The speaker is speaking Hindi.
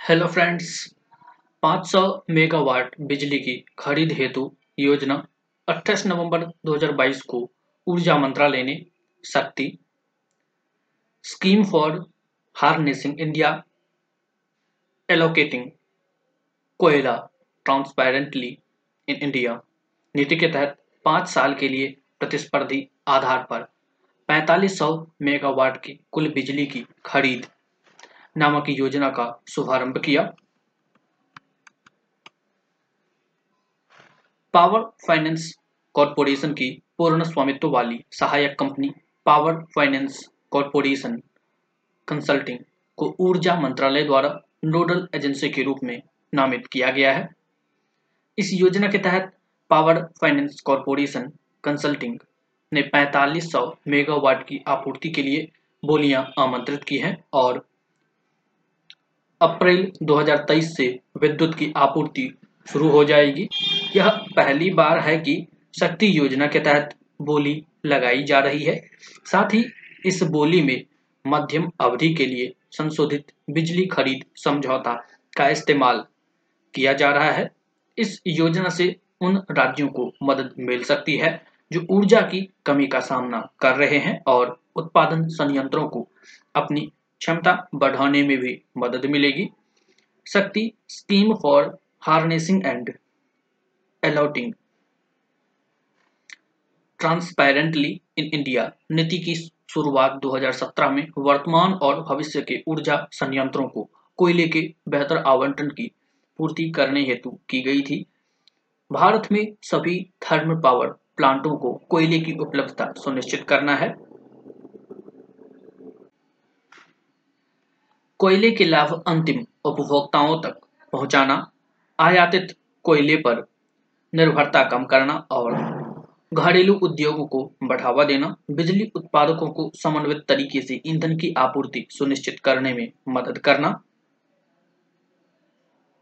हेलो फ्रेंड्स 500 मेगावाट बिजली की खरीद हेतु योजना 28 नवंबर 2022 को ऊर्जा मंत्रालय ने Shakti scheme for harnessing India allocating koyla transparently in India नीति के तहत पाँच साल के लिए प्रतिस्पर्धी आधार पर 4500 मेगावाट की कुल बिजली की खरीद नामक योजना का शुभारंभ किया। पावर फाइनेंस कॉरपोरेशन की पूर्ण स्वामित्व वाली सहायक company power finance corporation consulting को ऊर्जा मंत्रालय द्वारा नोडल एजेंसी के रूप में नामित किया गया है। इस योजना के तहत पावर फाइनेंस कॉरपोरेशन कंसल्टिंग ने 4500 मेगावाट की आपूर्ति के लिए बोलियाँ आमंत्रित की हैं और अप्रैल 2023 से विद्युत की आपूर्ति शुरू हो जाएगी। यह पहली बार है कि शक्ति योजना के तहत बोली लगाई जा रही है। साथ ही इस बोली में मध्यम अवधि के लिए संशोधित बिजली खरीद समझौता का इस्तेमाल किया जा रहा है। इस योजना से उन राज्यों को मदद मिल सकती है जो ऊर्जा की कमी का सामना कर रहे हैं और उत्पादन संयंत्रों को अपनी क्षमता बढ़ाने में भी मदद मिलेगी। Shakti scheme for harnessing and allotting transparently in India नीति की शुरुआत 2017 में वर्तमान और भविष्य के ऊर्जा संयंत्रों को कोयले के बेहतर आवंटन की पूर्ति करने हेतु की गई थी। भारत में सभी थर्मल पावर प्लांटों को कोयले की उपलब्धता सुनिश्चित करना है। कोयले के लाभ अंतिम उपभोक्ताओं तक पहुंचाना, आयातित कोयले पर निर्भरता कम करना और घरेलू उद्योगों को बढ़ावा देना, बिजली उत्पादकों को समन्वित तरीके से ईंधन की आपूर्ति सुनिश्चित करने में मदद करना